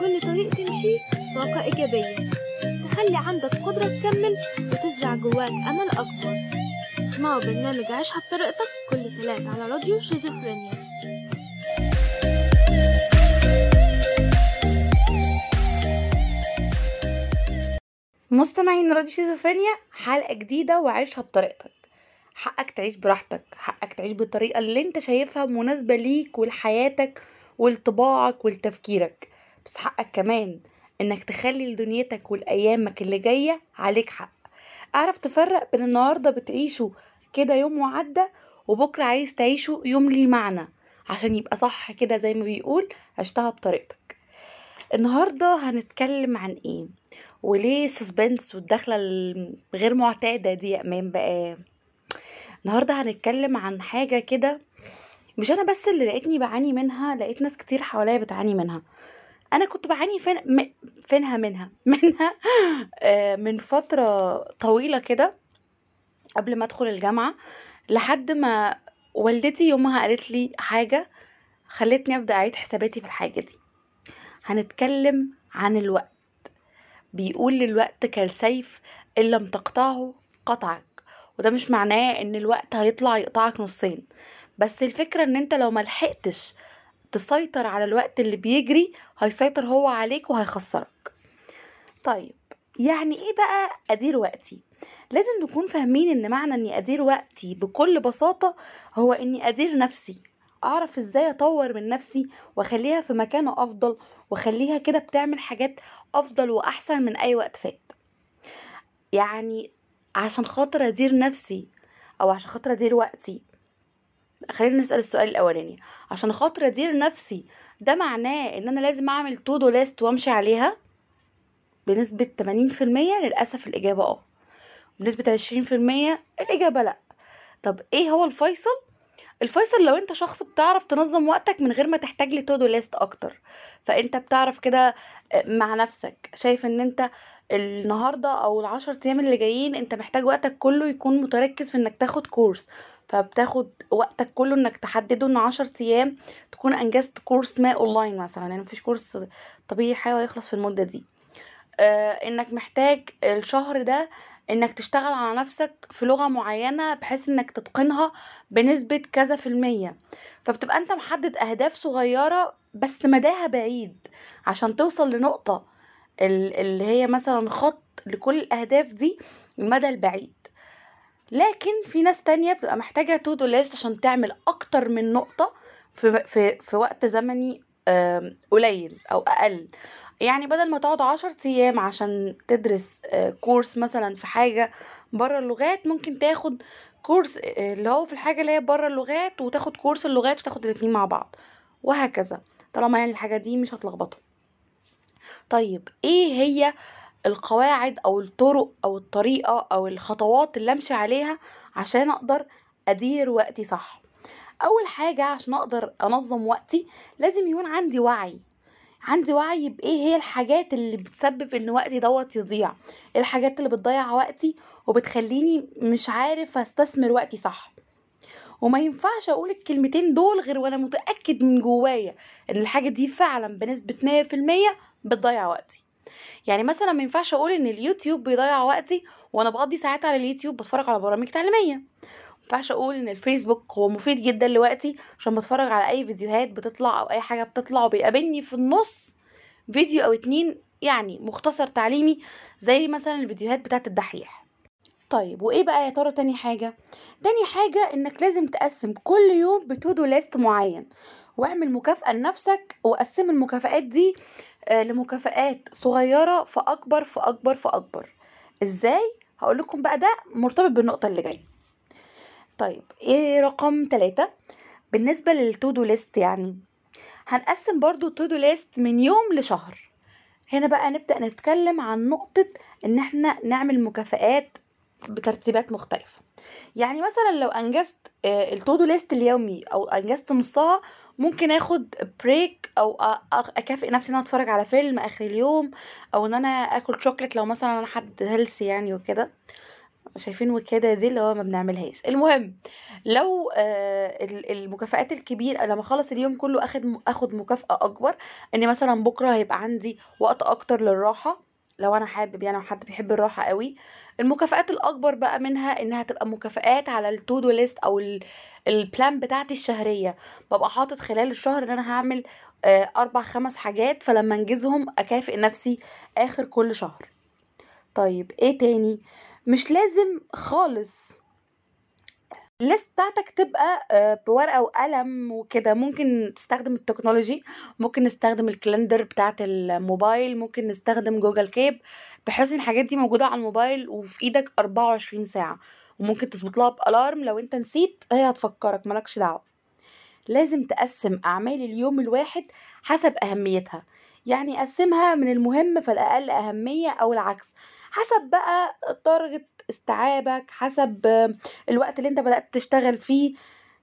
كل طريق تمشي طاقة إيجابية. تخلي عندك قدرة تكمل وتزرع جواك أمل أكبر. اسمعوا برنامج عيشها بطريقتك كل تلات على راديو شيزوفرينيا. مستمعين راديو شيزوفرينيا حلقة جديدة وعيشها بطريقتك حقك تعيش براحتك حقك تعيش بالطريقة اللي انت شايفها مناسبة ليك ولحياتك ولطباعك ولتفكيرك. بس حقك كمان إنك تخلي لدنيتك ولأيامك اللي جاية عليك حق. أعرف تفرق بين النهاردة بتعيشه كده يوم وعدى وبكرة عايز تعيشه يوم ليه معنى. عشان يبقى صح كده زي ما بيقول عشتها بطريقتك. النهاردة هنتكلم عن إيه؟ وليه سسبنس والدخلة الغير معتادة دي يا أمان بقى؟ النهاردة هنتكلم عن حاجة كده مش أنا بس اللي لقيتني بعاني منها لقيت ناس كتير حواليا بتعاني منها. أنا كنت بعاني فين م... فينها منها. منها آه، من فترة طويلة كده قبل ما أدخل الجامعة لحد ما والدتي يومها قالت لي حاجة خلتني أبدأ أعيد حساباتي في الحاجة دي. هنتكلم عن الوقت. بيقول للوقت كالسيف إن لم تقطعه قطعك. وده مش معناه إن الوقت هيطلع يقطعك نصين. بس الفكرة إن أنت لو ملحقتش تسيطر على الوقت اللي بيجري هيسيطر هو عليك وهيخسرك. طيب يعني إيه بقى أدير وقتي؟ لازم نكون فاهمين إن معنى إني أدير وقتي بكل بساطة هو إني أدير نفسي. أعرف إزاي أطور من نفسي وأخليها في مكان أفضل وأخليها كده بتعمل حاجات أفضل وأحسن من أي وقت فات. يعني عشان خاطر أدير نفسي أو عشان خاطر أدير وقتي خلينا نسأل السؤال الأولاني. عشان خاطر أدير نفسي ده معناه إن أنا لازم أعمل to-do list وأمشي عليها؟ بنسبة 80% للأسف الإجابة آه. بنسبة 20% الإجابة لأ. طب إيه هو الفيصل؟ الفيصل لو انت شخص بتعرف تنظم وقتك من غير ما تحتاج ل to-do list أكتر. فأنت بتعرف كده مع نفسك. شايف إن أنت النهارده أو العشر أيام اللي جايين أنت محتاج وقتك كله يكون متركز في إنك تاخد course فبتاخد وقتك كله إنك تحدده إن عشر أيام تكون أنجزت course ما اونلاين مثلا. يعني مفيش course طبيعي حيوي هيخلص في المدة دي. آه إنك محتاج الشهر ده إنك تشتغل على نفسك في لغة معينة بحيث إنك تتقنها بنسبة كذا في المية. فبتبقى أنت محدد أهداف صغيرة بس مداها بعيد عشان توصل لنقطة اللي هي مثلا خط لكل الأهداف دي المدى البعيد. لكن في ناس تانية بتبقى محتاجة to-do list عشان تعمل أكتر من نقطة في, في, في وقت زمني قليل أو أقل. يعني بدل ما تقعد عشر أيام عشان تدرس كورس مثلا في حاجة برا اللغات ممكن تاخد كورس اللي هو في الحاجة اللي هي برا اللغات وتاخد كورس اللغات وتاخد الاتنين مع بعض وهكذا. طالما يعني الحاجة دي مش هتلخبطهم طيب إيه هي القواعد أو الطرق أو الطريقة أو الخطوات اللي أمشي عليها عشان أقدر أدير وقتي صح؟ أول حاجة عشان أقدر أنظم وقتي لازم يكون عندي وعي. عندي وعي بإيه هي الحاجات اللي بتسبب إن وقتي دوت يضيع؟ إيه الحاجات اللي بتضيع وقتي وبتخليني مش عارف أستثمر وقتي صح. وما ينفعش أقول الكلمتين دول غير وأنا متأكد من جوايا إن الحاجة دي فعلا بنسبة 100% بتضيع وقتي. يعني مثلا ما ينفعش أقول إن اليوتيوب بيضيع وقتي وأنا بقضي ساعات على اليوتيوب بتفرج على برامج تعليمية. ينفعش أقول ان الفيسبوك هو مفيد جدا لوقتي عشان بتفرج على اي فيديوهات بتطلع أو اي حاجة بتطلع وبيقابلني في النص فيديو أو اتنين يعني مختصر تعليمي زي مثلا الفيديوهات بتاعت الدحيح. طيب وايه بقى يا ترى تاني حاجة؟ تاني حاجة انك لازم تقسم كل يوم بتودو ليست معين واعمل مكافأة لنفسك وقسم المكافآت دي لمكافآت صغيرة فاكبر فاكبر فاكبر إزاي؟ هقول لكم بقى ده مرتبط بالنقطة اللي جاية. طيب إيه رقم تلاتة؟ بالنسبة لل to-do list يعني هنقسم برضو ال to-do list من يوم لشهر. هنا بقى نبدأ نتكلم عن نقطة إن إحنا نعمل مكافآت بترتيبات مختلفة. يعني مثلا لو أنجزت ال to-do list اليومي أو أنجزت نصها ممكن آخد break أو أكافئ نفسي إن أنا أتفرج على فيلم آخر اليوم أو إن أنا آكل شوكليت لو مثلا أنا حد healthy يعني وكده. شايفين وكادة دي اللي هو ما بنعملهاش. المهم لو آه ال- المكافآت الكبيرة لما أخلص اليوم كله أخد أخد مكافأة أكبر اني مثلا بكرة هيبقى عندي وقت أكتر للراحة لو أنا حابب يعني حد بيحب الراحة قوي. المكافآت الأكبر بقى منها إنها تبقى مكافآت على ال to-do list أو ال- ال plan بتاعتي الشهرية. ببقى حاطط خلال الشهر إن أنا هعمل آه أربع خمس حاجات فلما أنجزهم أكافئ نفسي آخر كل شهر. طيب إيه تاني؟ مش لازم خالص. ال list بتاعتك تبقى آه، بورقة وقلم وكده. ممكن تستخدم ال technology ممكن نستخدم ال calendar بتاعت الموبايل ممكن نستخدم Google Keep بحيث إن الحاجات دي موجودة على الموبايل وفي إيدك 24 ساعة. وممكن تظبط لها ب alarm. لو أنت نسيت هي هتفكرك مالكش دعوة. لازم تقسم أعمال اليوم الواحد حسب أهميتها. يعني قسمها من المهم فالأقل أهمية أو العكس. حسب بقى درجة استيعابك حسب الوقت اللي انت بدأت تشتغل فيه.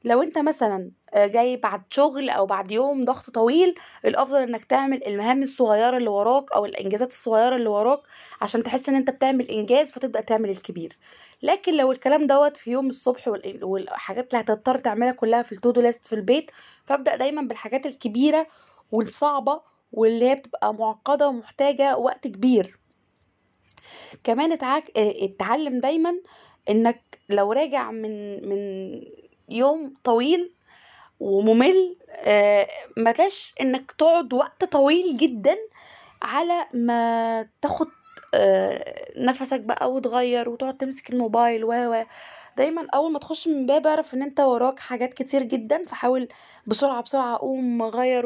لو انت مثلا آه، جاي بعد شغل أو بعد يوم ضغط طويل الأفضل إنك تعمل المهام الصغيرة اللي وراك أو الإنجازات الصغيرة اللي وراك عشان تحس إن أنت بتعمل إنجاز فتبدأ تعمل الكبير. لكن لو الكلام دوت في يوم الصبح وال- والحاجات اللي هتضطر تعملها كلها في التودو ليست في البيت فابدأ دايما بالحاجات الكبيرة والصعبة واللي هي بتبقى معقدة ومحتاجة وقت كبير. كمان اتعاك... آه، اتعلم دايما إنك لو راجع من من يوم طويل وممل آه، ما تلاش إنك تقعد وقت طويل جدا على ما تاخد نفسك بقى وتغير وتقعد تمسك الموبايل و دايما أول ما تخش من باب اعرف إن أنت وراك حاجات كتير جدا فحاول بسرعة بسرعة قوم غير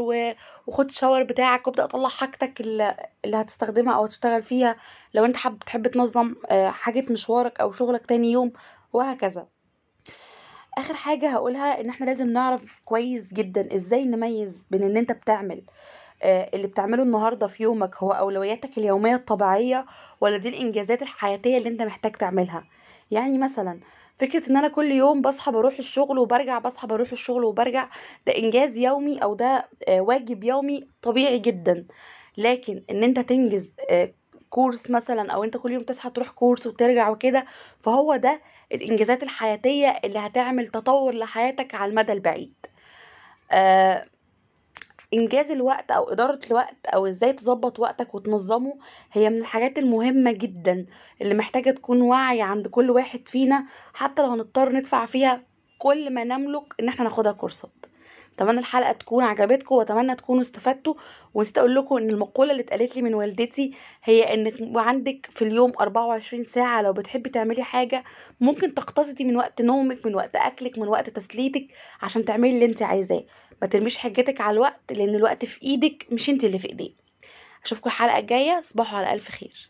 وخد شاور بتاعك وابدأ طلع حاجتك اللي اللي هتستخدمها أو هتشتغل فيها. لو أنت حابب تحب تنظم آه، حاجة مشوارك أو شغلك تاني يوم وهكذا. آخر حاجة هقولها إن إحنا لازم نعرف كويس جدا إزاي نميز بين إن أنت بتعمل آه، اللي بتعمله النهارده في يومك هو أولوياتك اليومية الطبيعية ولا دي الإنجازات الحياتية اللي أنت محتاج تعملها؟ يعني مثلا فكرة إن أنا كل يوم بصحى بروح الشغل وبرجع بصحى بروح الشغل وبرجع ده إنجاز يومي أو ده آه، واجب يومي طبيعي جدا. لكن إن أنت تنجز آه، كورس مثلا أو أنت كل يوم تصحى تروح كورس وترجع وكده فهو ده الإنجازات الحياتية اللي هتعمل تطور لحياتك على المدى البعيد. آه، إنجاز الوقت أو إدارة الوقت أو إزاي تظبط وقتك وتنظمه هي من الحاجات المهمة جدا اللي محتاجة تكون وعي عند كل واحد فينا حتى لو هنضطر ندفع فيها كل ما نملك إن إحنا ناخدها كورسات. أتمنى الحلقة تكون عجبتكم وأتمنى تكونوا استفدتوا ونسيت أقول لكم إن المقولة اللي اتقالت لي من والدتي هي انك عندك في اليوم 24 ساعة لو بتحبي تعملي حاجة ممكن تقتصدي من وقت نومك من وقت أكلك من وقت تسليتك عشان تعملي اللي انت عايزاه. ما ترميش حجتك على الوقت لأن الوقت في إيدك مش أنت اللي في ايديه أشوفكم الحلقة الجاية صباحوا على ألف خير.